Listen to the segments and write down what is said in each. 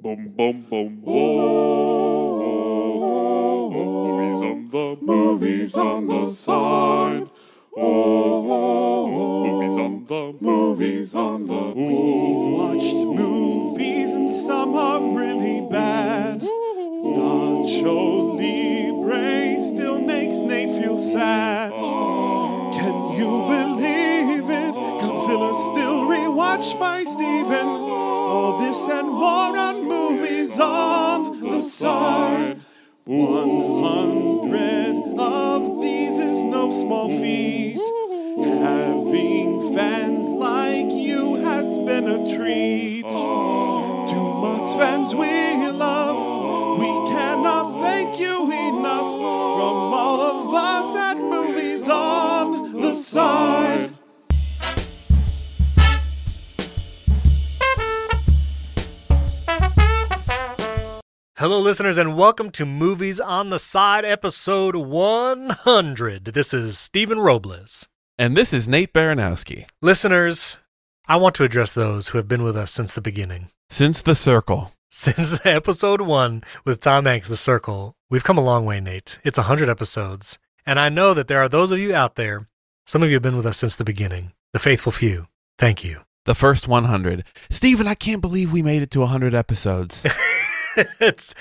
Boom, boom, boom, oh, movies on the movies on the side. Oh, movies on the movies on the. We've watched movies and some are really bad. Nacho Libre still makes Nate feel sad. Can you believe it? Godzilla still rewatched by Stephen. All this and more on the side. 100 of these is no small feat. Having fans like you has been a treat. To MOTS fans we Hello, listeners, and welcome to Movies on the Side, episode 100. This is Stephen Robles. And this is Nate Baranowski. Listeners, I want to address those who have been with us since the beginning. Since the circle. Since episode one with Tom Hanks, The Circle, we've come a long way, Nate. It's 100 episodes. And I know that there are those of you out there, some of you have been with us since the beginning, the faithful few. Thank you. The first 100. Stephen, I can't believe we made it to 100 episodes. it's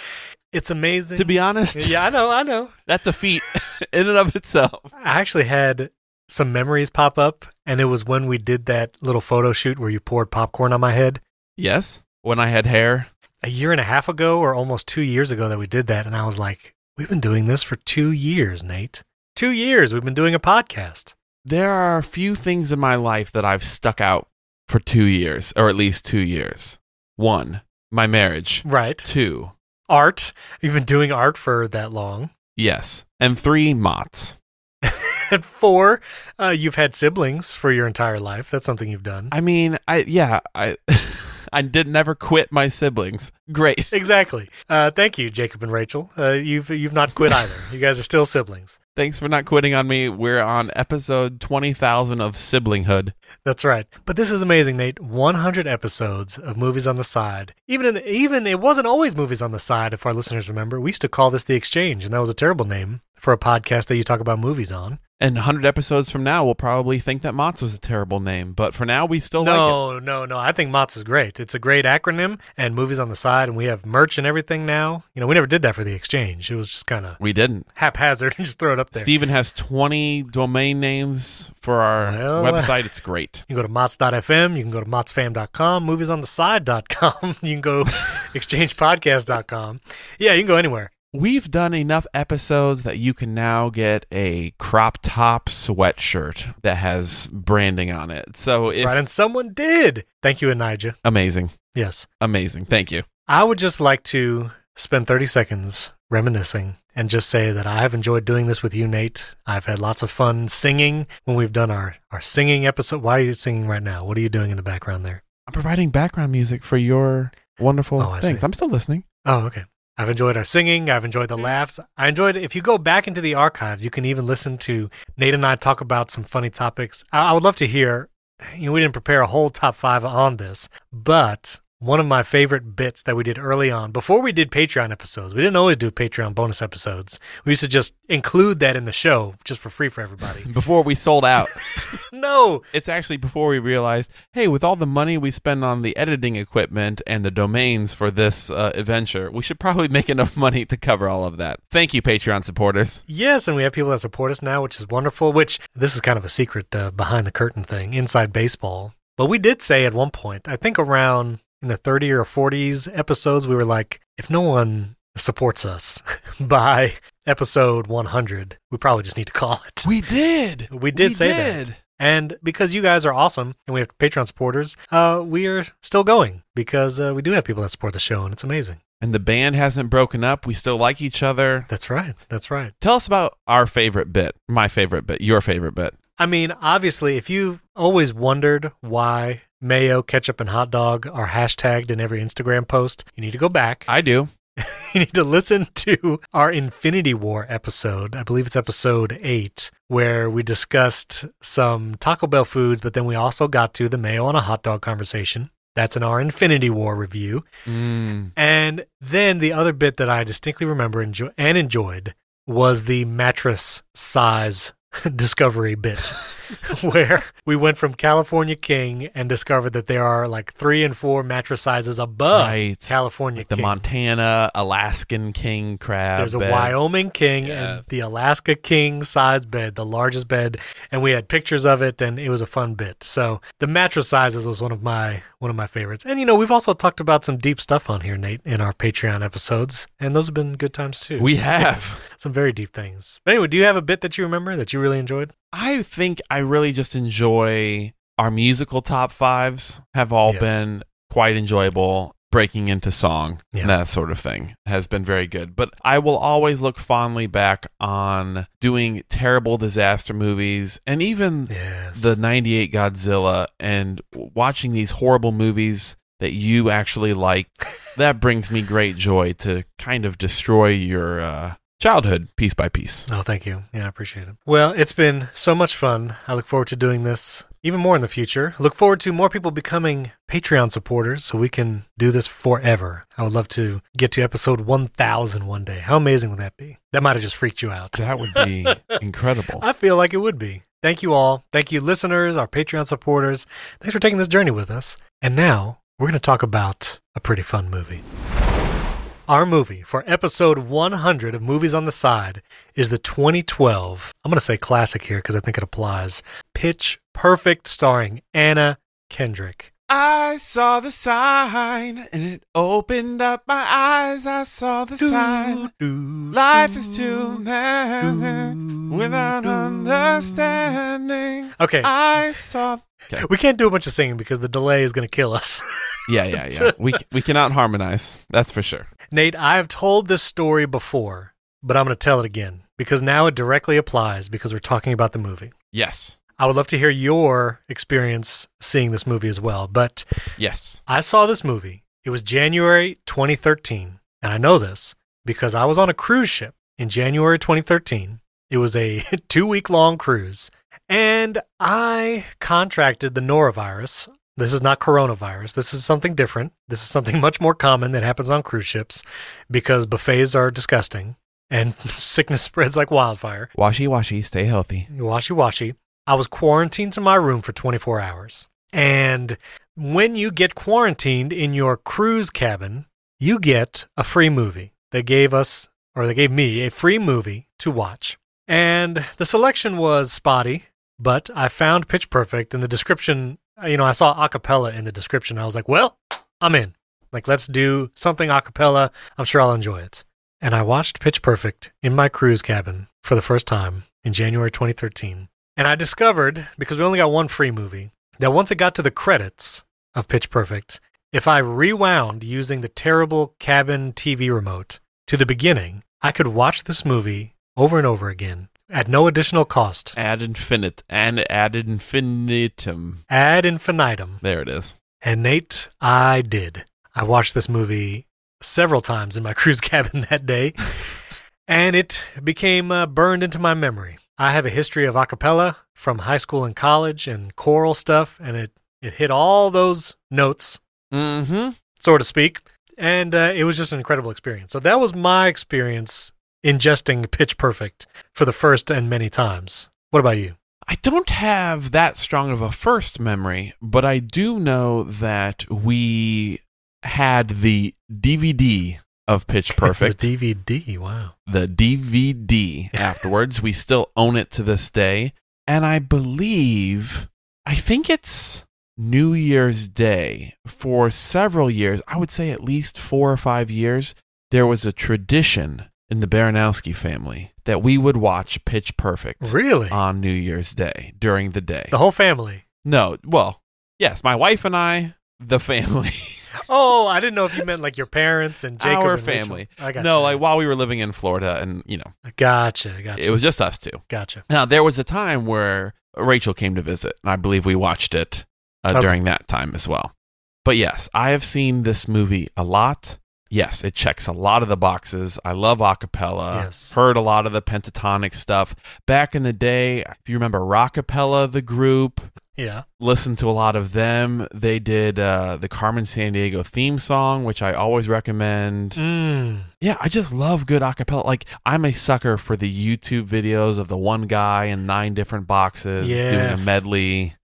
it's amazing. to be honest, yeah, I know, I know. that's a feat in and of itself. I actually had some memories pop up, and it was when we did that little photo shoot where you poured popcorn on my head Yes, when I had hair. a year and a half ago, or almost two years ago, that we did that. And I was like, we've been doing this for two years, Nate. Two years we've been doing a podcast. There are a few things in my life that I've stuck out for two years, or at least two years. One, my marriage. Right. Two, Art. You've been doing art for that long. yes. And three, MOTS. At four, uh, you've had siblings for your entire life. That's something you've done. I mean, I, yeah, I, I did never quit my siblings. Great. Exactly. Uh, thank you, Jacob and Rachel. Uh, you've you've not quit either. You guys are still siblings. Thanks for not quitting on me. We're on episode 20,000 of siblinghood. That's right. But this is amazing, Nate. 100 episodes of movies on the side. Even in the, even it wasn't always movies on the side. If our listeners remember, we used to call this the Exchange, and that was a terrible name for a podcast that you talk about movies on. And 100 episodes from now, we'll probably think that MOTS was a terrible name. But for now, we still like it. no, no, no. I think MOTS is great. It's a great acronym, and movies on the side, and we have merch and everything now. You know, we never did that for the Exchange. It was just kind of We didn't. haphazard and just throw it up there. Stephen has 20 domain names for our Well, website. It's great. You can go to mots.fm. You can go to motsfam.com, moviesontheside.com. you can go exchangepodcast.com. Yeah, you can go anywhere. We've done enough episodes that you can now get a crop top sweatshirt that has branding on it. So That's if, right. And someone did. Thank you, Anija. amazing. Yes. Amazing. Thank you. I would just like to spend 30 seconds reminiscing and just say that I have enjoyed doing this with you, Nate. I've had lots of fun singing when we've done our, our singing episode. Why are you singing right now? What are you doing in the background there? I'm providing background music for your wonderful Oh, things. see. I'm still listening. Oh, okay. I've enjoyed our singing. I've enjoyed the mm-hmm. laughs. I enjoyed if you go back into the archives, you can even listen to Nate and I talk about some funny topics. I, I would love to hear. You know, we didn't prepare a whole top five on this, but one of my favorite bits that we did early on, before we did Patreon episodes, we didn't always do Patreon bonus episodes. We used to just include that in the show just for free for everybody. Before we sold out. no, It's actually before we realized, hey, with all the money we spend on the editing equipment and the domains for this uh, adventure, we should probably make enough money to cover all of that. Thank you, Patreon supporters. Yes, and we have people that support us now, which is wonderful. Which this is kind of a secret uh, behind the curtain thing, inside baseball. But we did say at one point, I think around in the 30 or 40s episodes, we were like, if no one supports us by episode 100, we probably just need to call it. We did. We did say that. And because you guys are awesome and we have Patreon supporters, uh, we are still going because uh, we do have people that support the show and it's amazing. And the band hasn't broken up. We still like each other. That's right. That's right. Tell us about our favorite bit, my favorite bit, your favorite bit. I mean, obviously, if you always wondered why mayo, ketchup, and hot dog are hashtagged in every Instagram post, you need to go back. I do. you need to listen to our Infinity War episode. I believe it's episode eight, where we discussed some Taco Bell foods, but then we also got to the mayo on a hot dog conversation. That's in our Infinity War review. Mm. And then the other bit that I distinctly remember enjoy- and enjoyed was the mattress size discovery bit, where we went from California King and discovered that there are like three and four mattress sizes above Right. California The King. Montana Alaskan king crab. There's a bed. Wyoming King and the Alaska King size bed, the largest bed, and we had pictures of it, and it was a fun bit. So the mattress sizes was one of my one of my favorites. And you know, we've also talked about some deep stuff on here, Nate, in our Patreon episodes, and those have been good times too. We have. some very deep things. But anyway, do you have a bit that you remember that you really enjoyed? I think I really just enjoy our musical top fives have all Yes. been quite enjoyable. Breaking into song, Yeah. that sort of thing has been very good. But I will always look fondly back on doing terrible disaster movies and even Yes. the 98 Godzilla and watching these horrible movies that you actually like. that brings me great joy to kind of destroy your uh, childhood piece by piece. Oh, thank you. Yeah, I appreciate it. Well, it's been so much fun. I look forward to doing this even more in the future. Look forward to more people becoming Patreon supporters so we can do this forever. I would love to get to episode 1000 one day. How amazing would that be? That might have just freaked you out. That would be incredible. I feel like it would be. Thank you all. Thank you, listeners, our Patreon supporters. Thanks for taking this journey with us. And now we're going to talk about a pretty fun movie. Our movie for episode 100 of Movies on the Side is the 2012, I'm going to say classic here because I think it applies Pitch Perfect, starring Anna Kendrick. I saw the sign and it opened up my eyes. I saw the sign. Life is too many without understanding. Okay, I saw. We can't do a bunch of singing because the delay is going to kill us. Yeah, yeah, yeah. we we cannot harmonize. That's for sure. Nate, I have told this story before, but I'm going to tell it again because now it directly applies because we're talking about the movie. Yes, I would love to hear your experience seeing this movie as well. But yes. I saw this movie. It was January 2013. And I know this because I was on a cruise ship in January 2013. It was a two week long cruise. And I contracted the norovirus. This is not coronavirus. This is something different. This is something much more common that happens on cruise ships because buffets are disgusting and sickness spreads like wildfire. Washy washy. Stay healthy. Washy washy. I was quarantined to my room for 24 hours. And when you get quarantined in your cruise cabin, you get a free movie. They gave us, or they gave me, a free movie to watch. And the selection was spotty, but I found Pitch Perfect in the description. You know, I saw acapella in the description. I was like, well, I'm in. Like, let's do something acapella. I'm sure I'll enjoy it. And I watched Pitch Perfect in my cruise cabin for the first time in January 2013. And I discovered, because we only got one free movie, that once it got to the credits of Pitch Perfect, if I rewound using the terrible cabin TV remote to the beginning, I could watch this movie over and over again at no additional cost. Ad infinite and ad infinitum. Ad infinitum. There it is. And Nate, I did. I watched this movie several times in my cruise cabin that day, and it became uh, burned into my memory. I have a history of a cappella from high school and college and choral stuff, and it, it hit all those notes, Mm-hmm. so to speak. And uh, it was just an incredible experience. So that was my experience ingesting Pitch Perfect for the first and many times. What about you? I don't have that strong of a first memory, but I do know that we had the DVD of Pitch Perfect, the DVD. Wow. the DVD afterwards. we still own it to this day. And I believe, I think it's New Year's Day for several years, I would say at least four or five years, there was a tradition in the Baranowski family that we would watch Pitch Perfect Really? on New Year's Day during the day. the whole family. No, well, yes, my wife and I, the family, Oh, I didn't know if you meant like your parents and Jacob. our and Rachel. family. I got no, like while we were living in Florida, and you know, Gotcha. Gotcha. it was just us two. gotcha. Now there was a time where Rachel came to visit, and I believe we watched it uh, Okay. during that time as well. But yes, I have seen this movie a lot. Yes, it checks a lot of the boxes. I love acapella. Yes. Heard a lot of the Pentatonix stuff. Back in the day, if you remember Rockapella, the group, Yeah. Listened to a lot of them. They did uh, the Carmen Sandiego theme song, which I always recommend. Mm. Yeah, I just love good acapella. Like I'm a sucker for the YouTube videos of the one guy in nine different boxes doing a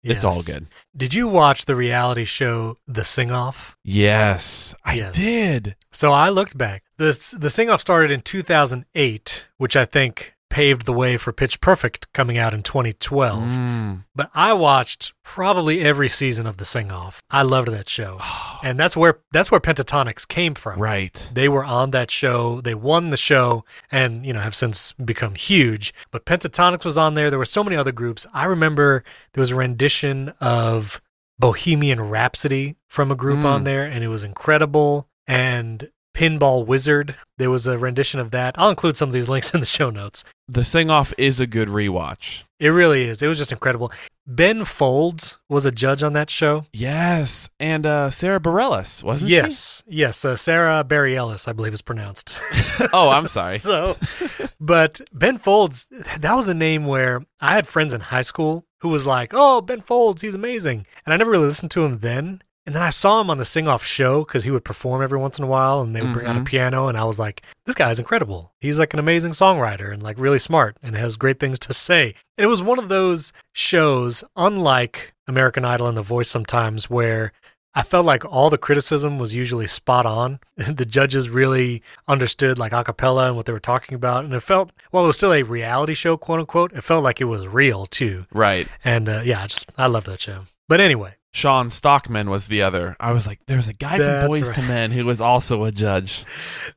Yes. It's all good. Did you watch the reality show The Sing Off? Yes, I Yes. did. So I looked back. The the Sing Off started in 2008, which I think paved the way for Pitch Perfect coming out in 2012. Mm. But I watched probably every season of The Sing Off. I loved that show. And that's where that's where Pentatonix came from. Right. They were on that show. They won the show and, you know, have since become huge. But Pentatonix was on there. There were so many other groups. I remember there was a rendition of Bohemian Rhapsody from a group Mm. on there, and it was incredible. And Pinball Wizard, there was a rendition of that. I'll include some of these links in the show notes. The Sing Off is a good rewatch. It really is. It was just incredible. Ben Folds was a judge on that show. Yes, and uh, Sara Bareilles wasn't she? yes, yes. Uh, Sarah Barry Ellis, I believe, is pronounced. oh, I'm sorry. so, but Ben Folds, that was a name where I had friends in high school who was like, "Oh, Ben Folds, he's amazing," and I never really listened to him then. And then I saw him on the Sing Off show because he would perform every once in a while, and they would bring out a Mhm. piano, and I was like, "This guy is incredible. He's like an amazing songwriter and like really smart and has great things to say." And it was one of those shows, unlike American Idol and The Voice, sometimes where I felt like all the criticism was usually spot on. the judges really understood like a cappella and what they were talking about. And it felt, while it was still a reality show, quote unquote, it felt like it was real too. Right. And uh, yeah, I just, I loved that show. But anyway, Shawn Stockman was the other. I was like, there's a guy That's from Boys right. to Men who was also a judge.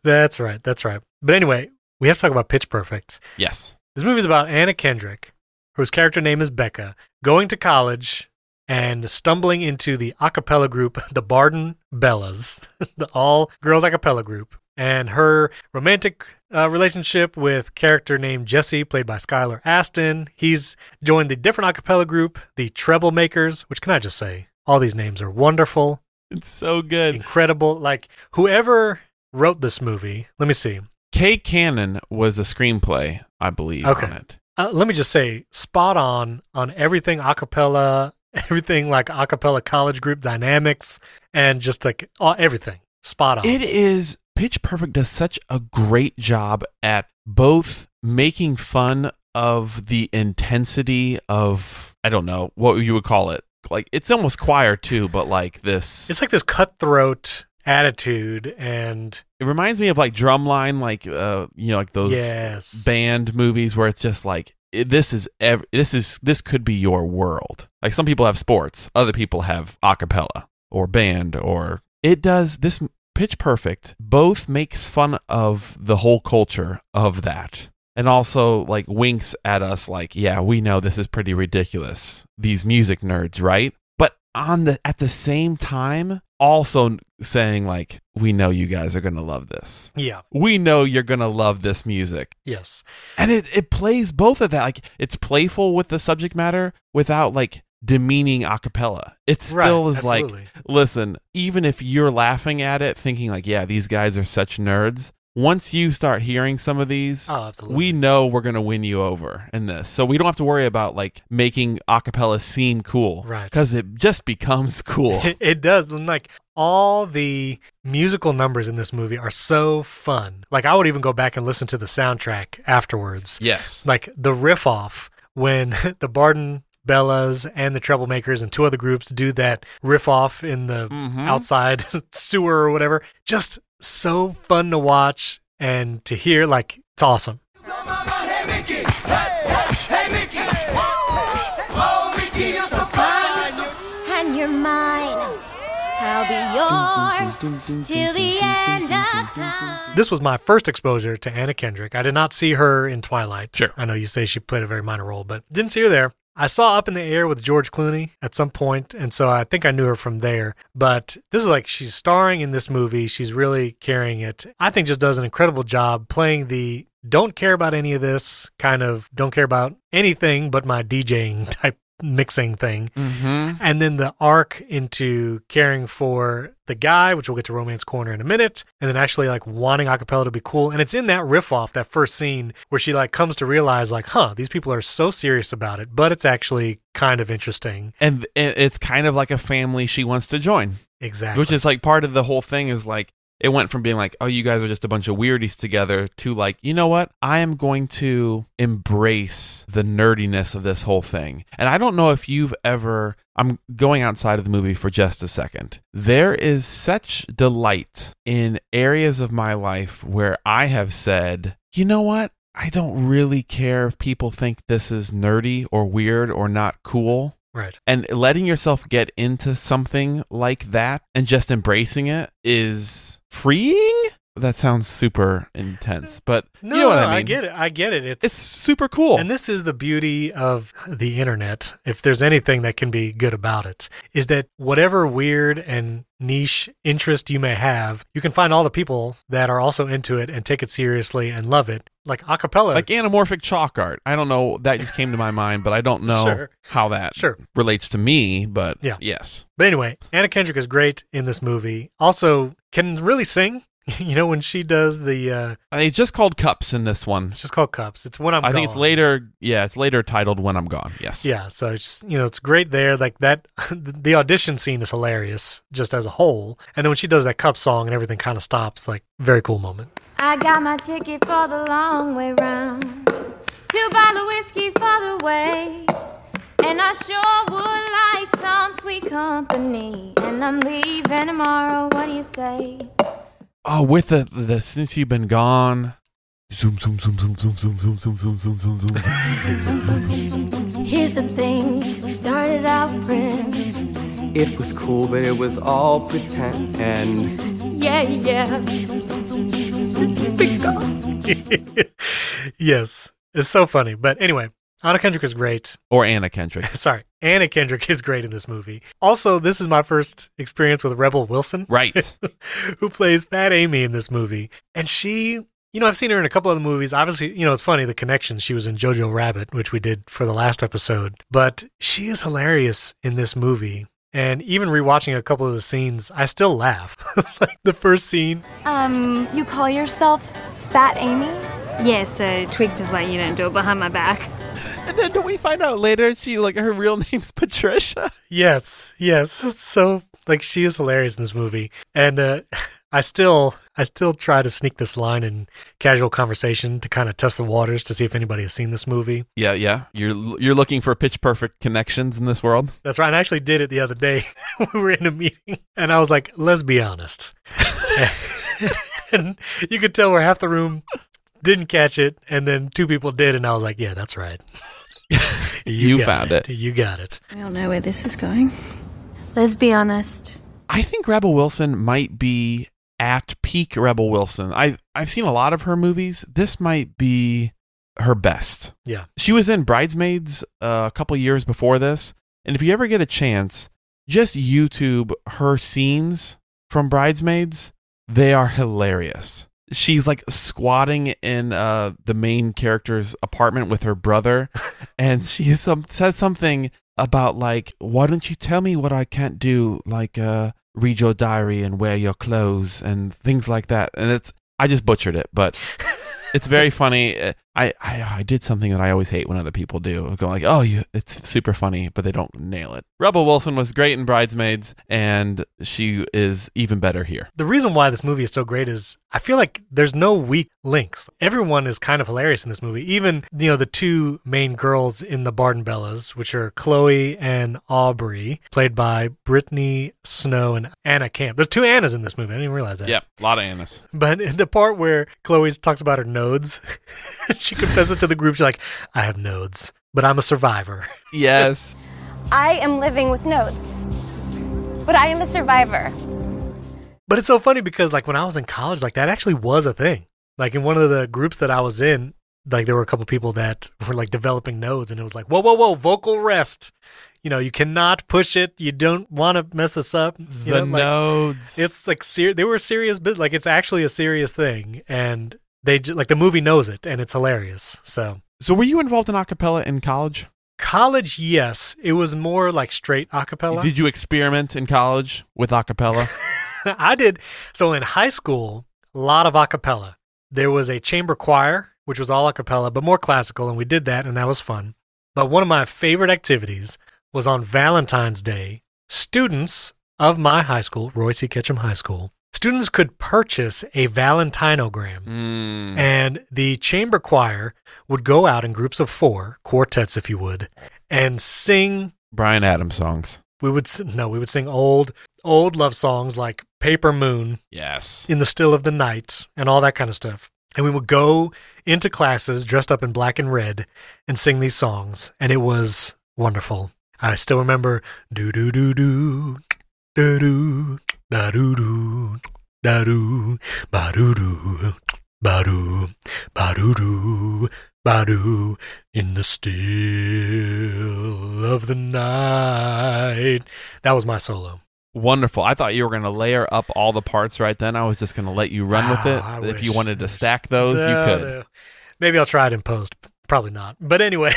that's right. That's right. But anyway, we have to talk about Pitch Perfect. Yes. This movie is about Anna Kendrick, whose character name is Becca, going to college and stumbling into the a cappella group, the Barden Bellas, the all girls a cappella group, and her romantic uh, relationship with character named Jesse, played by Skylar Astin. He's joined the different a cappella group, the Treble Makers, which can I just say, all these names are wonderful, It's so good. incredible. Like whoever wrote this movie, let me see. Kay Cannon was a screenplay, I believe, Okay. on it. uh, let me just say spot on on everything acapella everything like acapella college group dynamics and just like all, everything spot on It is Pitch Perfect does such a great job at both making fun of the intensity of I don't know what you would call it. Like it's almost choir too, but like this it's like this cutthroat attitude and it reminds me of like drumline like uh you know like those yes band movies where it's just like this is ev- this is this could be your world. Like some people have sports, other people have a cappella or band or it does this pitch perfect both makes fun of the whole culture of that and also like winks at us like yeah, we know this is pretty ridiculous. These music nerds, right? But on the at the same time also saying like we know you guys are going to love this yeah we know you're gonna love this music yes and it, it plays both of that like it's playful with the subject matter without like demeaning a cappella. It still right, is like listen even if you're laughing at it thinking like yeah these guys are such nerds once you start hearing some of these oh we know we're gonna win you over in this. So we don't have to worry about like making a cappella seem cool Right. because it just becomes cool. It, it does and like all the musical numbers in this movie are so fun. Like i would even go back and listen to the soundtrack afterwards. Yes. Like the riff off when the Barden Bellas and the Troublemakers and two other groups do that riff off in the Mhm. outside sewer or whatever. Just so fun to watch and to hear. Like, it's awesome. and you're mine. I'll be yours till the end of time. This was my first exposure to Anna Kendrick. I did not see her in Twilight. Sure. I know you say she played a very minor role, but didn't see her there. I saw Up in the Air with George Clooney at some point, and so I think I knew her from there. But this is like she's starring in this movie. She's really carrying it. I think just does an incredible job playing the don't care about any of this kind of don't care about anything but my DJing type mixing thing. Mm-hmm. And then the arc into caring for the guy, which we'll get to Romance Corner in a minute, and then actually like wanting acapella to be cool. And it's in that riff off, that first scene where she like comes to realize like, huh, these people are so serious about it, but it's actually kind of interesting. And it's kind of like a family she wants to join, Exactly. which is like part of the whole thing is like it went from being like, oh, you guys are just a bunch of weirdies together to like, you know what? I am going to embrace the nerdiness of this whole thing. And I don't know if you've ever, I'm going outside of the movie for just a second. There is such delight in areas of my life where I have said, you know what? I don't really care if people think this is nerdy or weird or not cool right. and letting yourself get into something like that and just embracing it is freeing that sounds super intense but No, you know what no, i mean get it. I get it. It's, it's super cool And this is the beauty of the internet, if there's anything that can be good about it, is that whatever weird and niche interest you may have, you can find all the people that are also into it and take it seriously and love it. Like acapella. like anamorphic chalk art i don't know that just came to my mind but i don't know Sure. how that Sure. relates to me but Yeah. yes But anyway, Anna Kendrick is great in this movie. Also, can really sing. you know, when she does the, uh, it's just called cups in this one it's just called Cups. It's when I'm i think it's Gone. later yeah it's later titled when i'm gone yes Yeah, so it's you know it's great there. Like that, the audition scene is hilarious just as a whole, and then when she does that cup song and everything kind of stops, like very cool moment. I got my ticket for the long way round. Two bottle whiskey for the way. And I sure would like some sweet company. And I'm leaving tomorrow. What do you say? Oh with the the since you've been gone zoom zoom zoom zoom zoom zoom zoom zoom zoom zoom zoom zoom zoom Here's the thing. We started out friends. It was cool, but it was all pretend. And Yeah, yeah. yes, it's so funny. But anyway, Anna Kendrick is great. or Anna Kendrick. Sorry, Anna Kendrick is great in this movie. Also, this is my first experience with Rebel Wilson, Right. who plays Fat Amy in this movie, and she. You know, I've seen her in a couple other movies. Obviously, you know, it's funny the connection. She was in Jojo Rabbit, which we did for the last episode. But she is hilarious in this movie. And even rewatching a couple of the scenes, I still laugh. like the first scene, Um, you call yourself Fat Amy? Yeah, so Twig just like, you don't do it behind my back. And then don't we find out later she like her real name's Patricia? Yes, yes. It's so like she is hilarious in this movie, and uh, I still, I still try to sneak this line in casual conversation to kind of test the waters to see if anybody has seen this movie. Yeah, yeah. You're you're looking for pitch perfect connections in this world. That's right. I actually did it the other day. we were in a meeting, and I was like, "Let's be honest," and you could tell where half the room didn't catch it, and then two people did, and I was like, "Yeah, that's right." You got found it. You got it. I don't know where this is going. Let's be honest. I think Rebel Wilson might be at peak Rebel Wilson. I I've seen a lot of her movies. This might be her best. Yeah. She was in Bridesmaids uh, a couple years before this, and if you ever get a chance, just YouTube her scenes from Bridesmaids. They are hilarious. She's like squatting in uh, the main character's apartment with her brother, and she some, says something about like, "Why don't you tell me what I can't do? Like, uh, read your diary and wear your clothes and things like that." And it's I just butchered it, but it's very funny. I, I I did something that I always hate when other people do. Go like, oh, you, it's super funny, but they don't nail it. Rebel Wilson was great in Bridesmaids, and she is even better here. the reason why this movie is so great is I feel like there's no weak links. Everyone is kind of hilarious in this movie. Even you know the two main girls in the Barden Bellas, which are Chloe and Aubrey, played by Brittany Snow and Anna Camp. There's two Annas in this movie. I didn't even realize that. Yeah, a lot of Annas. But in the part where Chloe talks about her nodes, she confesses to the group, she's like, "I have nodes, but I'm a survivor." Yes. I am living with nodes, But I am a survivor. But it's so funny because like when I was in college, like that actually was a thing. Like in one of the groups that I was in, like there were a couple people that were like developing nodes, and it was like, whoa, whoa, whoa, vocal rest. You know, you cannot push it. You don't want to mess this up. You the know, like, nodes. It's like ser- they were serious, but like it's actually a serious thing, and they like the movie knows it, and it's hilarious. So so, were you involved in acapella in college? College, yes. It was more like straight a cappella. Did you experiment in college with acapella? I did. So in high school, a lot of a cappella. There was a chamber choir, which was all a cappella, but more classical, and we did that, and that was fun. But one of my favorite activities was on Valentine's Day. Students of my high school, Roy C. Ketchum High School, students could purchase a Valentinogram. Mm. And the chamber choir would go out in groups of four, quartets, if you would, and sing. Bryan Adams songs. We would no, we would sing old, old love songs like "Paper Moon," Yes. "In the Still of the Night," and all that kind of stuff. And we would go into classes dressed up in black and red and sing these songs, and it was wonderful. I still remember do do do do do do da do do da do ba do do ba do ba do do ba do in the still of the night. That was my solo. Wonderful. I thought you were going to layer up all the parts right then. I was just going to let you run with it. Ah, I if you wanted to wish. stack those, you could. no. Maybe I'll try it in post. Probably not. But anyway,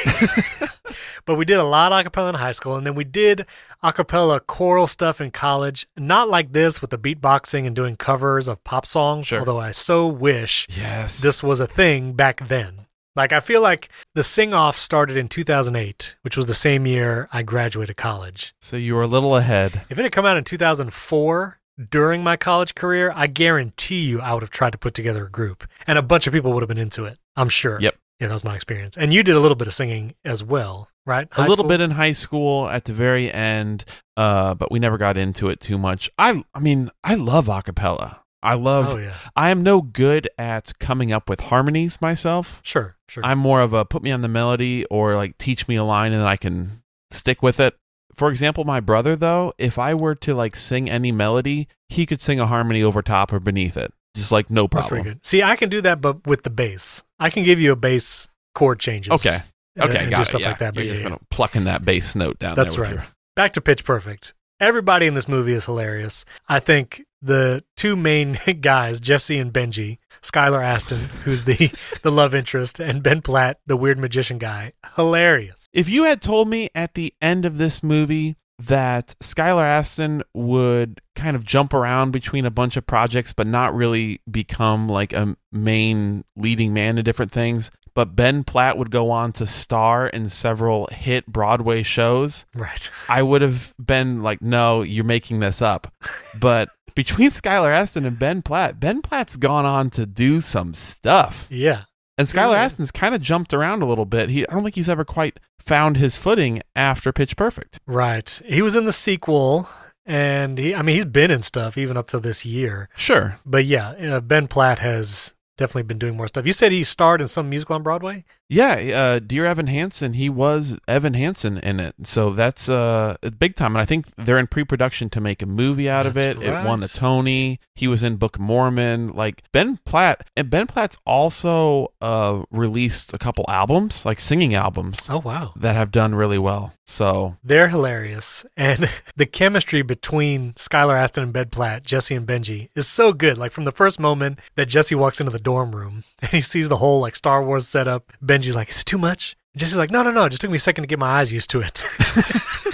but we did a lot of acapella in high school, and then we did acapella choral stuff in college. Not like this with the beatboxing and doing covers of pop songs. Sure. Although I so wish Yes. this was a thing back then. Like I feel like the sing off started in 2008, which was the same year I graduated college. so you were a little ahead. If it had come out in 2004 during my college career, I guarantee you I would have tried to put together a group and a bunch of people would have been into it. I'm sure. Yep. Yeah, that was my experience. And you did a little bit of singing as well, right? a little bit in high school at the very end, uh, but we never got into it too much. I, I mean, I love acapella. I love. Oh, yeah. I am no good at coming up with harmonies myself. Sure, sure. I'm more of a put me on the melody or like teach me a line and I can stick with it. For example, my brother though, if I were to like sing any melody, he could sing a harmony over top or beneath it. Just like no That's problem. pretty good. See, I can do that, but with the bass. I can give you a bass chord changes. Okay. Okay, and got do it. stuff yeah. like that. But You're yeah, just yeah. gonna pluck in that bass note down That's there with right. your back to Pitch Perfect. Everybody in this movie is hilarious. I think the two main guys, Jesse and Benji, Skylar Astin, who's the the love interest, and Ben Platt, the weird magician guy, hilarious. If you had told me at the end of this movie that Skylar Astin would kind of jump around between a bunch of projects but not really become like a main leading man in different things, but Ben Platt would go on to star in several hit Broadway shows, Right. I would have been like, no, you're making this up. But between Skylar Astin and Ben Platt, Ben Platt's gone on to do some stuff. Yeah. And Skylar Yeah. Astin's kind of jumped around a little bit. He I don't think he's ever quite found his footing after Pitch Perfect. Right. He was in the sequel, and he, I mean, he's been in stuff even up to this year. Sure. But yeah, uh, Ben Platt has definitely been doing more stuff. You said he starred in some musical on Broadway? Yeah, uh, Dear Evan Hansen, he was Evan Hansen in it. So that's uh, big time. And I think they're in pre production to make a movie out of That's it. It won a. Tony. He was in Book Mormon. Like Ben Platt. And Ben Platt's also uh, released a couple albums, like singing albums, Oh, wow. that have done really well. So They're hilarious. And the chemistry between Skylar Astin and Ben Platt, Jesse and Benji, is so good. Like from the first moment that Jesse walks into the dorm room and he sees the whole like Star Wars setup, Benji's like, Is it too much? And Jesse's like, No, no, no. It just took me a second to get my eyes used to it.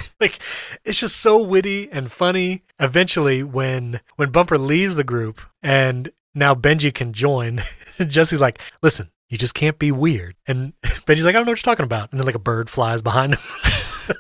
like it's just so witty and funny. Eventually when when Bumper leaves the group and now Benji can join, Jesse's like, Listen, you just can't be weird. And Benji's like, I don't know what you're talking about. And then like a bird flies behind him.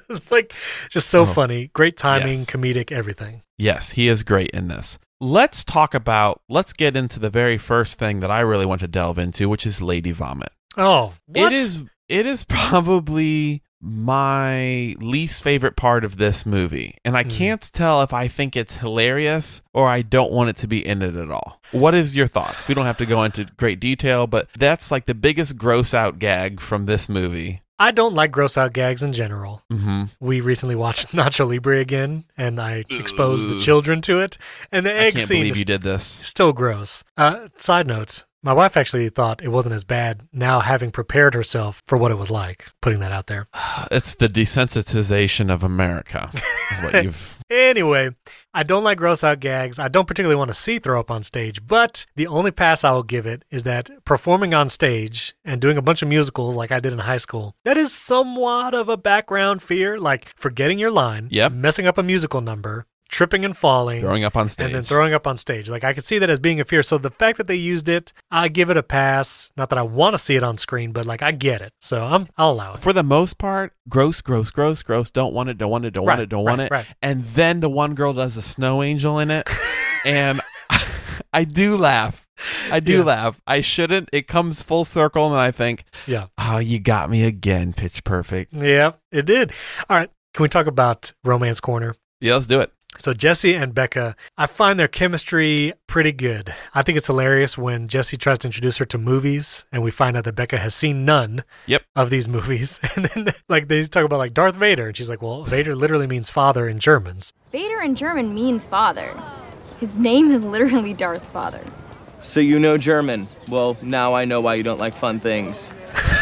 it's like just so Oh. funny. Great timing, Yes. comedic, everything. Yes, he is great in this. Let's talk about, let's get into the very first thing that I really want to delve into, which is Lady Vomit. Oh, what? It is it is probably my least favorite part of this movie. And I Hmm. can't tell if I think it's hilarious or I don't want it to be in it at all. What is your thoughts? We don't have to go into great detail, but that's like the biggest gross out gag from this movie. I don't like gross out gags in general. hmm We recently watched Nacho Libre again, and I exposed the children to it. And the I egg can't scene believe is you did this. still gross. Uh, side note: My wife actually thought it wasn't as bad. Now, having prepared herself for what it was like, putting that out there. It's the desensitization of America, is what you've Anyway, I don't like gross out gags. I don't particularly want to see throw up on stage, but the only pass I will give it is that performing on stage and doing a bunch of musicals like I did in high school, that is somewhat of a background fear, like forgetting your line, Yep. messing up a musical number, tripping and falling. Throwing up on stage. And then throwing up on stage. Like I could see that as being a fear. So the fact that they used it, I give it a pass. Not that I want to see it on screen, but like I get it. So I'm I'll allow it. For the most part, gross, gross, gross, gross. Don't want it, don't want it, don't want it, don't want it. right. And then the one girl does a snow angel in it. and I do laugh. I do Yes. laugh. I shouldn't. It comes full circle, and I think, Yeah. oh, you got me again, pitch perfect. Yeah, it did. All right. Can we talk about Romance Corner? Yeah, let's do it. So Jesse and Becca, I find their chemistry pretty good. I think it's hilarious when Jesse tries to introduce her to movies and we find out that Becca has seen none Yep. of these movies. And then like they talk about like Darth Vader and she's like, "Well, Vader literally means father in Germans." Vader in German means father. His name is literally Darth Father. So you know German. Well, now I know why you don't like fun things.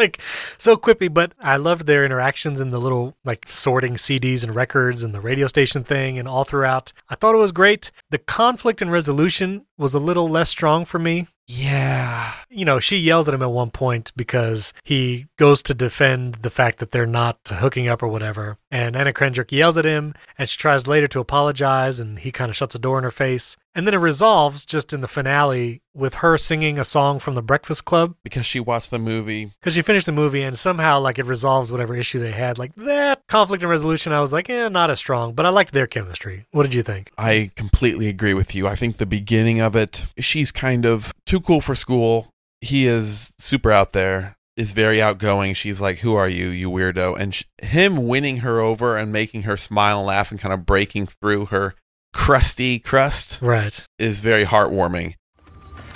like so quippy, but I loved their interactions in the little like sorting CDs and records and the radio station thing and all throughout. I thought it was great. The conflict and resolution was a little less strong for me. Yeah. You know, she yells at him at one point because he goes to defend the fact that they're not hooking up or whatever. And Anna Kendrick yells at him and she tries later to apologize and he kind of shuts a door in her face. And then it resolves just in the finale with her singing a song from the Breakfast Club Because she watched the movie. because she finished the movie and somehow like it resolves whatever issue they had. Like that conflict and resolution, I was like, eh, not as strong, but I liked their chemistry. What did you think? I completely agree with you. I think the beginning of it, she's kind of too cool for school. He is super out there, is very outgoing. She's like, Who are you, you weirdo? And sh- him winning her over and making her smile and laugh and kind of breaking through her crusty crust Right. is very heartwarming.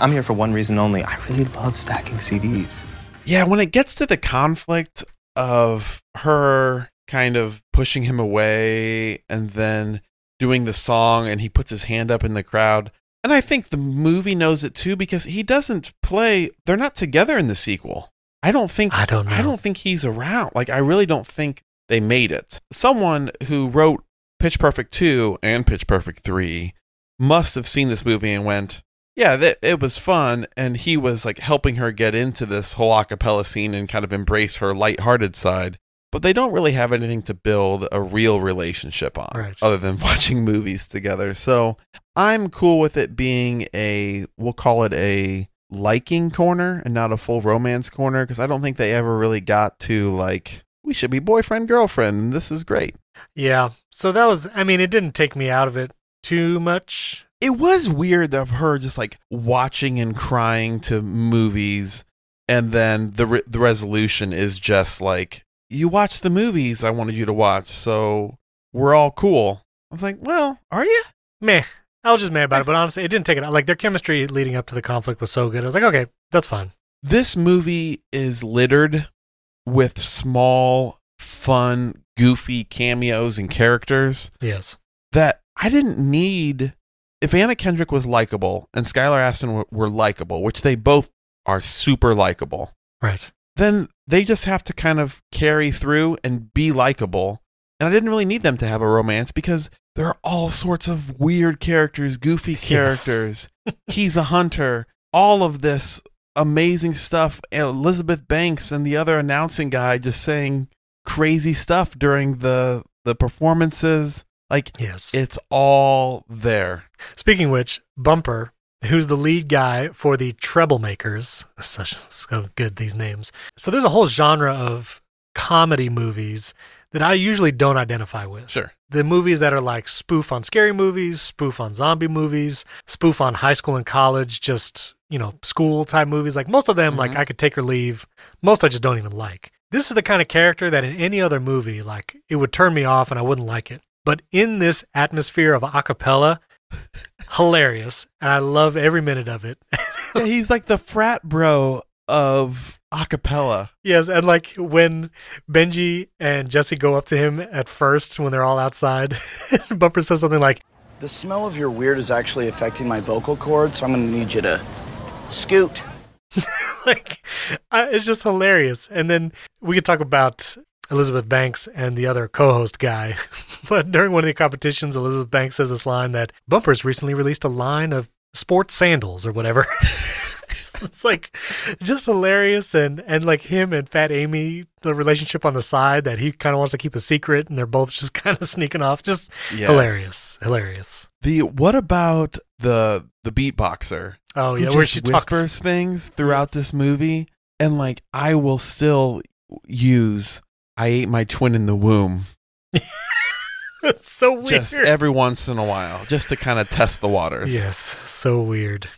I'm here for one reason only. I really love stacking CDs. Yeah, when it gets to the conflict of her kind of pushing him away and then doing the song and he puts his hand up in the crowd. And I think the movie knows it too because he doesn't play they're not together in the sequel. I don't think I don't know. I don't think he's around. Like I really don't think they made it. Someone who wrote Pitch Perfect 2 and Pitch Perfect 3 must have seen this movie and went, yeah, th- it was fun. And he was like helping her get into this whole acapella scene and kind of embrace her lighthearted side. But they don't really have anything to build a real relationship on Right. other than watching movies together. So I'm cool with it being a, we'll call it a liking corner and not a full romance corner because I don't think they ever really got to like, we should be boyfriend, girlfriend. And this is great. Yeah. So that was, I mean, it didn't take me out of it too much. it was weird of her just like watching and crying to movies and then the re- the resolution is just like you watch the movies I wanted you to watch so we're all cool. I was like, "Well, are you?" Meh. I was just mad about it, but honestly, it didn't take it out. Like their chemistry leading up to the conflict was so good. I was like, okay, that's fine. This movie is littered with small, fun, goofy cameos and characters Yes. that I didn't need. If Anna Kendrick was likable and Skylar Astin were, were likable, which they both are super likable, Right. then they just have to kind of carry through and be likable. And I didn't really need them to have a romance because there are all sorts of weird characters, goofy Yes. characters. He's a hunter. All of this amazing stuff. Elizabeth Banks and the other announcing guy just saying crazy stuff during the the performances. Like Yes. it's all there. Speaking of which, Bumper, who's the lead guy for the Treblemakers, such so good these names. So there's a whole genre of comedy movies that I usually don't identify with. Sure. The movies that are like spoof on scary movies, spoof on zombie movies, spoof on high school and college, just, you know, school type movies. Like most of them, like Mhm. I could take or leave. Most I just don't even like. This is the kind of character that in any other movie, like it would turn me off and I wouldn't like it. But in this atmosphere of a cappella, hilarious. And I love every minute of it. Yeah, he's like the frat bro of acapella. Yes, and like when Benji and Jesse go up to him at first when they're all outside, Bumper says something like, The smell of your weird is actually affecting my vocal cords, so I'm gonna need you to scoot. like I, it's just hilarious. And then we could talk about Elizabeth Banks and the other co-host guy. but during one of the competitions, Elizabeth Banks says this line that Bumpers recently released a line of sports sandals or whatever. It's like just hilarious and and like him and Fat Amy, the relationship on the side that he kind of wants to keep a secret, and they're both just kind of sneaking off. Just Yes. hilarious, hilarious. The what about the the beatboxer? Oh yeah, where she talks. whispers things throughout this movie, and like I will still use "I ate my twin in the womb" it's so weird. just every once in a while, just to kind of test the waters. Yes, so weird.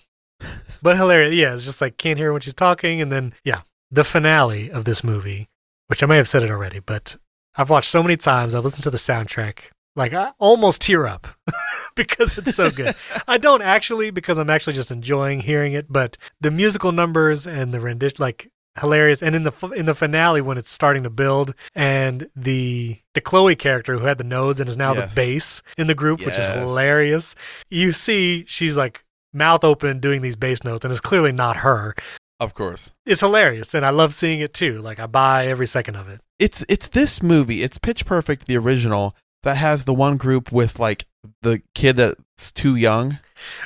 But hilarious. Yeah, it's just like can't hear when she's talking. And then, yeah, the finale of this movie, which I may have said it already, but I've watched so many times. I've listened to the soundtrack. Like, I almost tear up because it's so good. I don't actually, because I'm actually just enjoying hearing it, but the musical numbers and the rendition, like, hilarious and in the in the finale when it's starting to build and the the Chloe character who had the nodes and is now Yes. the bass in the group which is hilarious you see she's like mouth open doing these bass notes and it's clearly not her Of course. it's hilarious and i love seeing it too like i buy every second of it It's it's this movie. It's Pitch Perfect, the original, that has the one group with like the kid that's too young.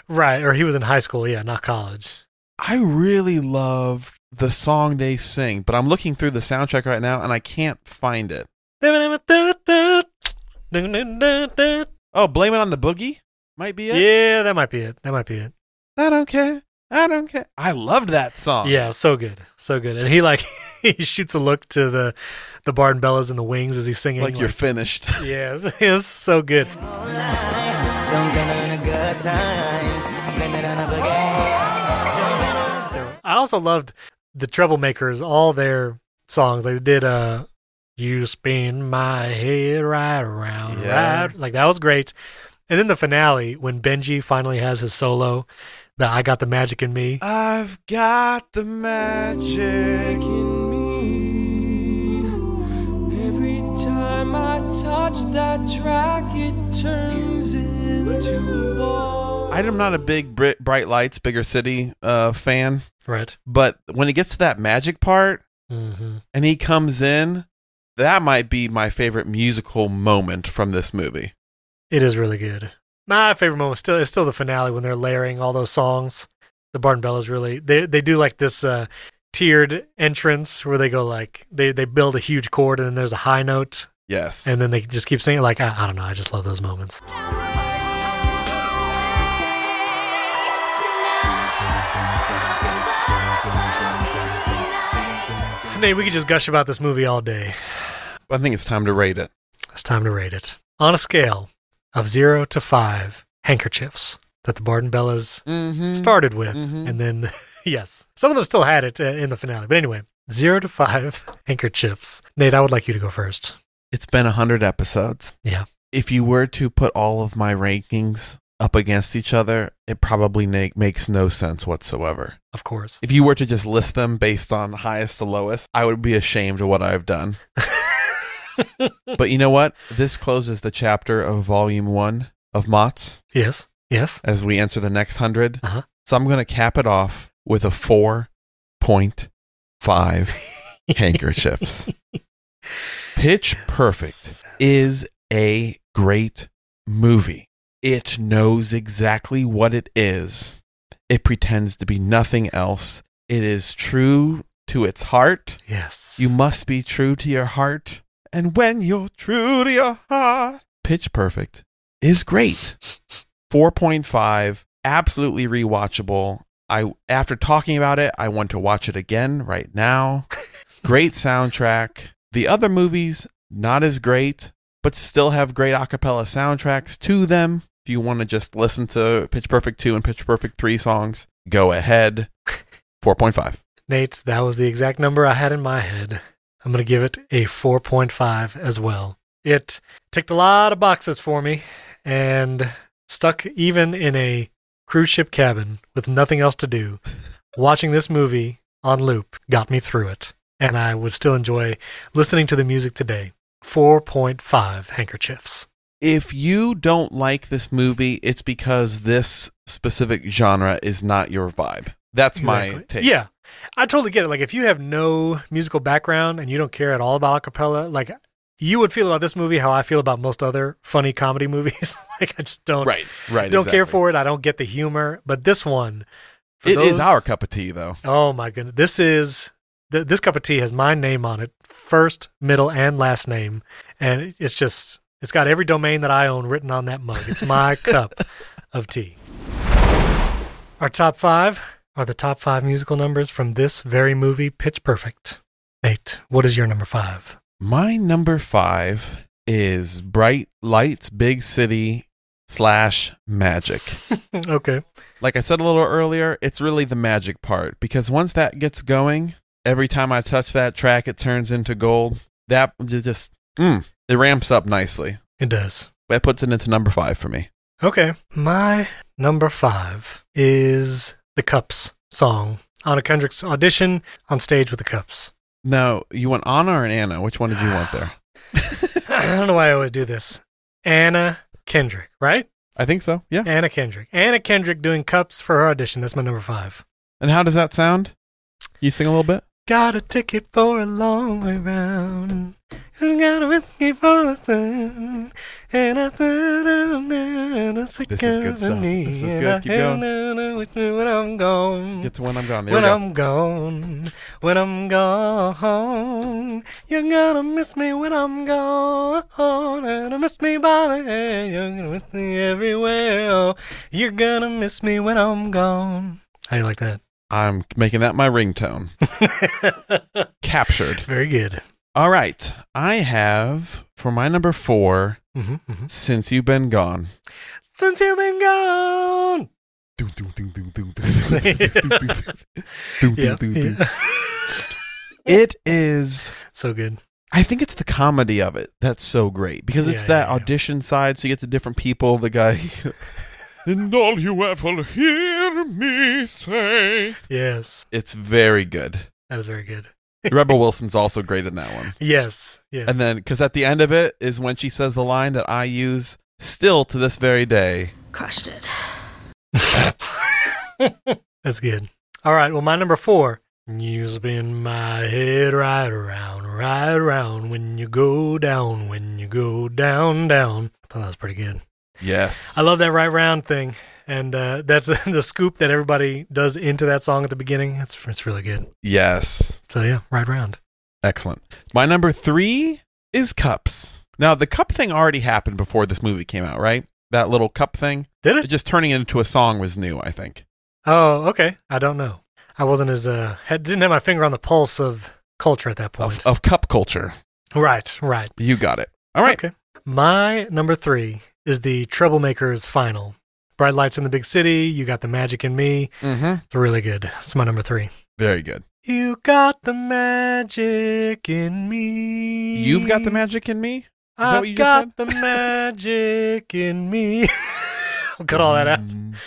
right or he was in high school yeah not college I really love the song they sing, but I'm looking through the soundtrack right now and I can't find it. Oh, blame it on the boogie? Might be it. yeah that might be it that might be it I don't care. I don't care. I loved that song. yeah so good so good and he like he shoots a look to the the Barden Bellas and the wings as he's singing Like you're finished. Yes, it's so good. I also loved the Treblemakers, all their songs. They did uh You Spin My Head Right Around, Yeah. right. Like that was great. And then the finale, when Benji finally has his solo, the I Got the Magic in Me. I've got the magic in me. Every time I touch that track, it turns into gold. I'm not a big Brit- Bright Lights, Bigger City uh, fan, Right. but when it gets to that magic part hmm and he comes in, that might be my favorite musical moment from this movie. It is really good. My favorite moment still is still the finale when they're layering all those songs. The Barden Bellas really they they do like this uh, tiered entrance where they go like they they build a huge chord and then there's a high note Yes. and then they just keep singing like I, I don't know I just love those moments. Nate, we could just gush about this movie all day. I think it's time to rate it. It's time to rate it on a scale of zero to five handkerchiefs that the Barden Bellas Mm-hmm. started with, Mhm. and then yes, some of them still had it uh, in the finale. But anyway, zero to five handkerchiefs. Nate, I would like you to go first. It's been a hundred episodes. Yeah. If you were to put all of my rankings up against each other, it probably na- makes no sense whatsoever. Of course. If you were to just list them based on highest to lowest, I would be ashamed of what I've done. but you know what? This closes the chapter of volume one of MOTS Yes. Yes. as we enter the next 100 Uh-huh. So I'm going to cap it off with a 4.5 handkerchiefs. Pitch Perfect is a great movie. It knows exactly what it is. It pretends to be nothing else. It is true to its heart. Yes. You must be true to your heart. And when you're true to your heart, Pitch Perfect is great. 4.5, absolutely rewatchable. I after talking about it, I want to watch it again right now. great soundtrack. The other movies not as great, but still have great acapella soundtracks to them. If you want to just listen to Pitch Perfect 2 and Pitch Perfect 3 songs, go ahead. 4.5. Nate, that was the exact number I had in my head. I'm going to give it a 4.5 as well. It ticked a lot of boxes for me and stuck even in a cruise ship cabin with nothing else to do. Watching this movie on loop got me through it, and I would still enjoy listening to the music today. 4.5 handkerchiefs. if you don't like this movie, it's because this specific genre is not your vibe. That's my Exactly. take. Yeah. I totally get it. Like if you have no musical background and you don't care at all about acapella, like you would feel about this movie how I feel about most other funny comedy movies. like I just don't Right, right, don't care for it. I don't get the humor. But this one, for It is those- our cup of tea, though. Oh my goodness, this is th- this cup of tea has my name on it, first, middle, and last name, and it's just it's got every domain that I own written on that mug. It's my cup of tea. Our top five are the top five musical numbers from this very movie, Pitch Perfect. Nate, what is your number five? My number five is Bright Lights, Big City slash Magic. okay. Like I said a little earlier, it's really the magic part because once that gets going, every time I touch that track, it turns into gold. That just, mm, it ramps up nicely. It does. That puts it into number five for me. Okay. My number five is the Cups song. Anna Kendrick's audition on stage with the Cups. Now, you want Anna or Anna? Which one did you want there? I don't know why I always do this. Anna Kendrick, right? I think so. Yeah. Anna Kendrick. Anna Kendrick doing cups for her audition. That's my number five. And how does that sound? You sing a little bit? Got a ticket for a long way round. Got a whiskey for the sun. And I threw down there the sweet This is good stuff. This is good. Keep going. with me when I'm gone. Get to when I'm gone. Here when go. I'm gone, when I'm gone, you're gonna miss me when I'm gone, and I miss me by the hand. You're gonna miss me everywhere. Oh, you're gonna miss me when I'm gone. How you like that? I'm making that my ringtone. Captured. Very good. All right. I have for my number 4 Mhm, mhm. Since You've Been Gone. Since you've been gone. Yeah, yeah. It is. So good. I think it's the comedy of it that's so great because it's Yeah, that yeah, yeah. audition side. So you get the different people. The guy. And all you ever hear me say. Yes, it's very good. that is very good. Rebel Wilson's also great in that one. Yes, yes. And then, because at the end of it is when she says the line that I use still to this very day. Crushed it. That's good. All right. Well, my number four. You spin my head right around, right around when you go down, when you go down, down. I thought that was pretty good. Yes. I love that right round thing, and uh, that's the scoop that everybody does into that song at the beginning. It's it's really good. Yes. So yeah, right round. Excellent. My number three is cups. Now, the cup thing already happened before this movie came out, right? That little cup thing. Did it? Just turning it into a song was new, I think. Oh, okay. I don't know. I wasn't as uh had, didn't have my finger on the pulse of culture at that point. Of, of cup culture. right, right. You got it. All right. Okay. My number three is the Treblemakers final. Bright lights in the big city. You got the magic in me. Mm-hmm. It's really good. It's my number three. Very good. You got the magic in me. You've got the magic in me? Is I've got the magic in me. I'll cut all that out.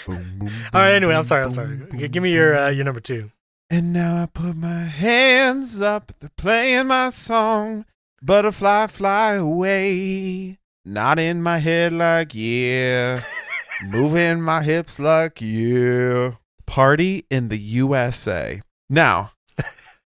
All right. Anyway, I'm sorry. I'm sorry. Give me your uh, your number two. And now I put my hands up, they're playing my song. Butterfly, fly away. Not in my head like, yeah. Moving my hips like, you. Party in the USA. Now,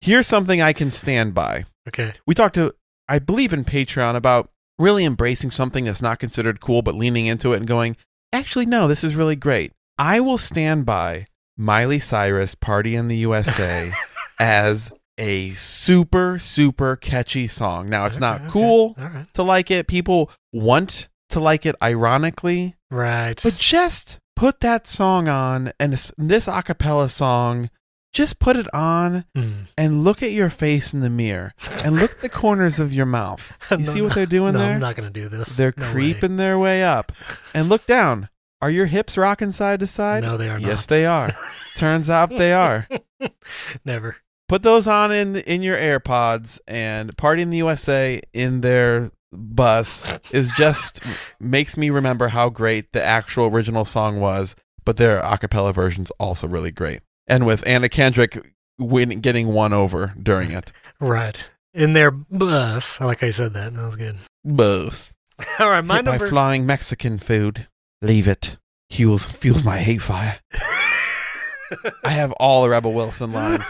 here's something I can stand by. Okay. We talked to, I believe in Patreon about really embracing something that's not considered cool, but leaning into it and going, actually, no, this is really great. I will stand by Miley Cyrus Party in the USA as a super, super catchy song. Now, it's not Okay, okay. cool All right. to like it. People want to like it ironically, Right. but just put that song on and this, this a cappella song, just put it on Mm. and look at your face in the mirror and look at the corners of your mouth. You No, see what they're doing no, there? I'm not going to do this. They're No way. creeping their way up. And look down. Are your hips rocking side to side? No, they are Yes, not. they are. Turns out they are. Never. Put those on in in your AirPods and Party in the USA in their bus is just makes me remember how great the actual original song was, but their a cappella version's also really great. And with Anna Kendrick win, getting one over during it. Right. In their bus. I like how you said that. That was good. Bus. All right. My Hit by flying Mexican food. Leave it. Fuels fuels my hate fire. I have all the Rebel Wilson lines,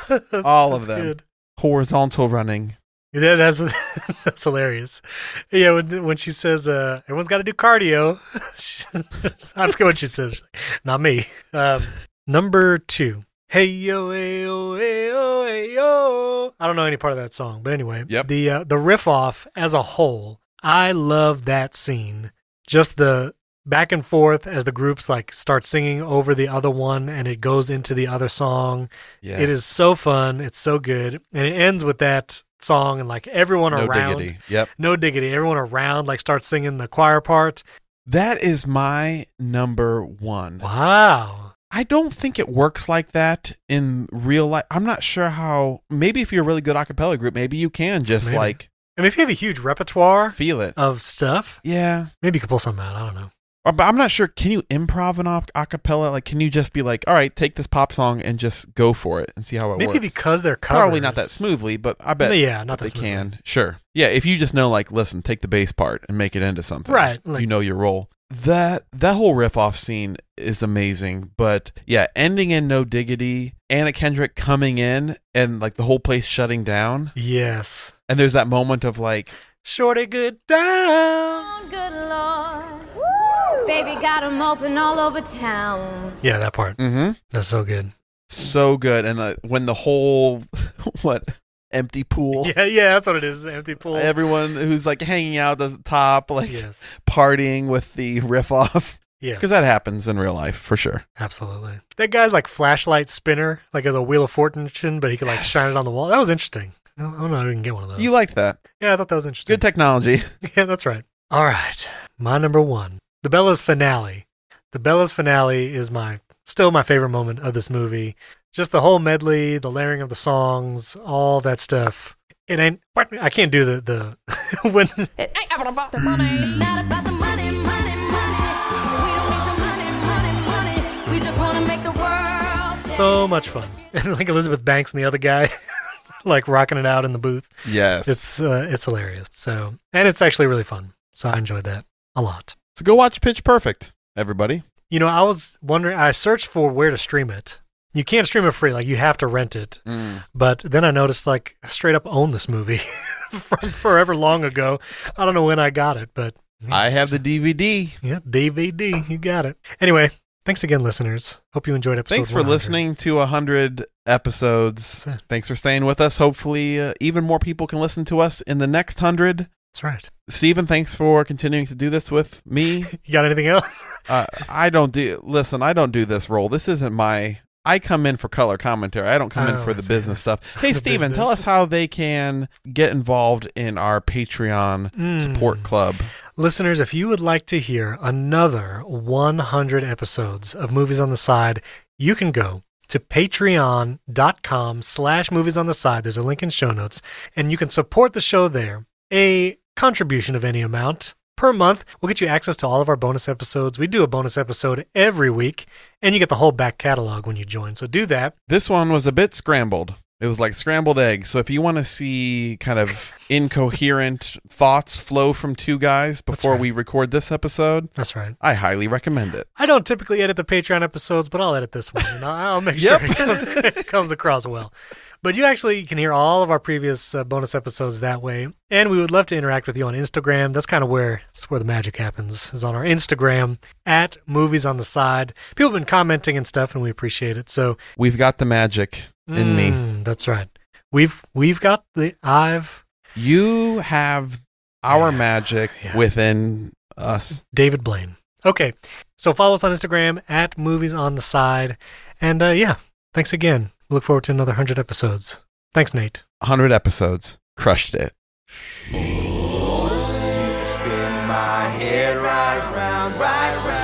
all of them. good. Horizontal running. Yeah, that's that's hilarious. Yeah, when when she says uh, everyone's got to do cardio, I forget what she says. Not me. Um, number two. Hey yo, hey yo, hey yo, hey yo. I don't know any part of that song, but anyway, Yep. the uh, the riff off as a whole, I love that scene. Just the back and forth as the groups like start singing over the other one, and it goes into the other song. Yes. It is so fun. It's so good. And it ends with that song and like everyone No around. diggity. Yep. No diggity. Everyone around like starts singing the choir part. That is my number one. Wow. I don't think it works like that in real life. I'm not sure how. Maybe if you're a really good a cappella group, maybe you can just Maybe. like I mean, if you have a huge repertoire feel it. of stuff, Yeah. maybe you could pull something out. I don't know. Or, but I'm not sure. Can you improv an a a cappella? Like, can you just be like, all right, take this pop song and just go for it and see how it Maybe works? Maybe because they're covers. Probably not that smoothly, but I bet. Yeah, not they smoothly. can. Sure. Yeah, if you just know, like, listen, take the bass part and make it into something. Right, like- you know your role. That that whole riff off scene is amazing, but yeah, ending in no diggity, Anna Kendrick coming in and like the whole place shutting down, Yes. and there's that moment of like, Shorty good down. Good Lord. Baby got 'em open all over town. Yeah, that part. mm-hmm, That's so good. so good, and uh, when the whole what empty pool, Yeah, yeah, that's what it is. Empty pool. everyone who's like hanging out at the top, like yes. partying with the riff off. Yes. Because that happens in real life for sure. Absolutely. That guy's like flashlight spinner, like as a wheel of fortune, but he could like shine it on the wall. That was interesting. I don't I don't know if we can get one of those. You liked that. Yeah, I thought that was interesting. Good technology. Yeah, that's right. All right. My number one. The Bella's finale. The Bella's finale is my still my favorite moment of this movie. Just the whole medley, the layering of the songs, all that stuff. It ain't I can't do the the when It ain't ever about the money. It's not about the money, money, money. We don't need the money, money, money. We just want to make the world. so much fun. And like Elizabeth Banks and the other guy like rocking it out in the booth. Yes. It's uh, it's hilarious. So and it's actually really fun. So I enjoyed that a lot. So go watch Pitch Perfect, everybody. You know, I was wondering. I searched for where to stream it. You can't stream it free; like you have to rent it. But then I noticed, like, I straight up own this movie from forever long ago. I don't know when I got it, but I have the DVD. yeah, DVD. You got it. Anyway, thanks again, listeners. Hope you enjoyed episode. Thanks for 100. listening to a hundred episodes. Thanks for staying with us. Hopefully, uh, even more people can listen to us in the next hundred. That's right. Stephen, thanks for continuing to do this with me. You got anything else? uh, I don't do. Listen, I don't do this role. This isn't my. I come in for color commentary. I don't come in Oh, for I the business stuff. Hey, Stephen, tell us how they can get involved in our Patreon Mm. support club. Listeners, if you would like to hear another 100 episodes of Movies on the Side, you can go to patreon.com slash movies on the side. There's a link in show notes, and you can support the show there. A contribution of any amount per month will get you access to all of our bonus episodes. We do a bonus episode every week, and you get the whole back catalog when you join. So do that. This one was a bit scrambled. It was like scrambled eggs. So if you want to see kind of incoherent thoughts flow from two guys before right. we record this episode, That's right. I highly recommend it. I don't typically edit the Patreon episodes, but I'll edit this one. And I'll, make sure it comes, it comes across well. But you actually can hear all of our previous uh, bonus episodes that way. And we would love to interact with you on Instagram. That's kind of where that's where the magic happens. Is on our Instagram at Movies on the Side. People have been commenting and stuff, and we appreciate it. So We've got the magic in me. Mm, That's right. We've we've got the I've You have our Yeah, magic yeah. within us. David Blaine. Okay, so follow us on Instagram at Movies on the Side, and uh, yeah, thanks again. We look forward to another hundred episodes. Thanks, Nate. 100 episodes. Crushed it. Spin my head right round, right round.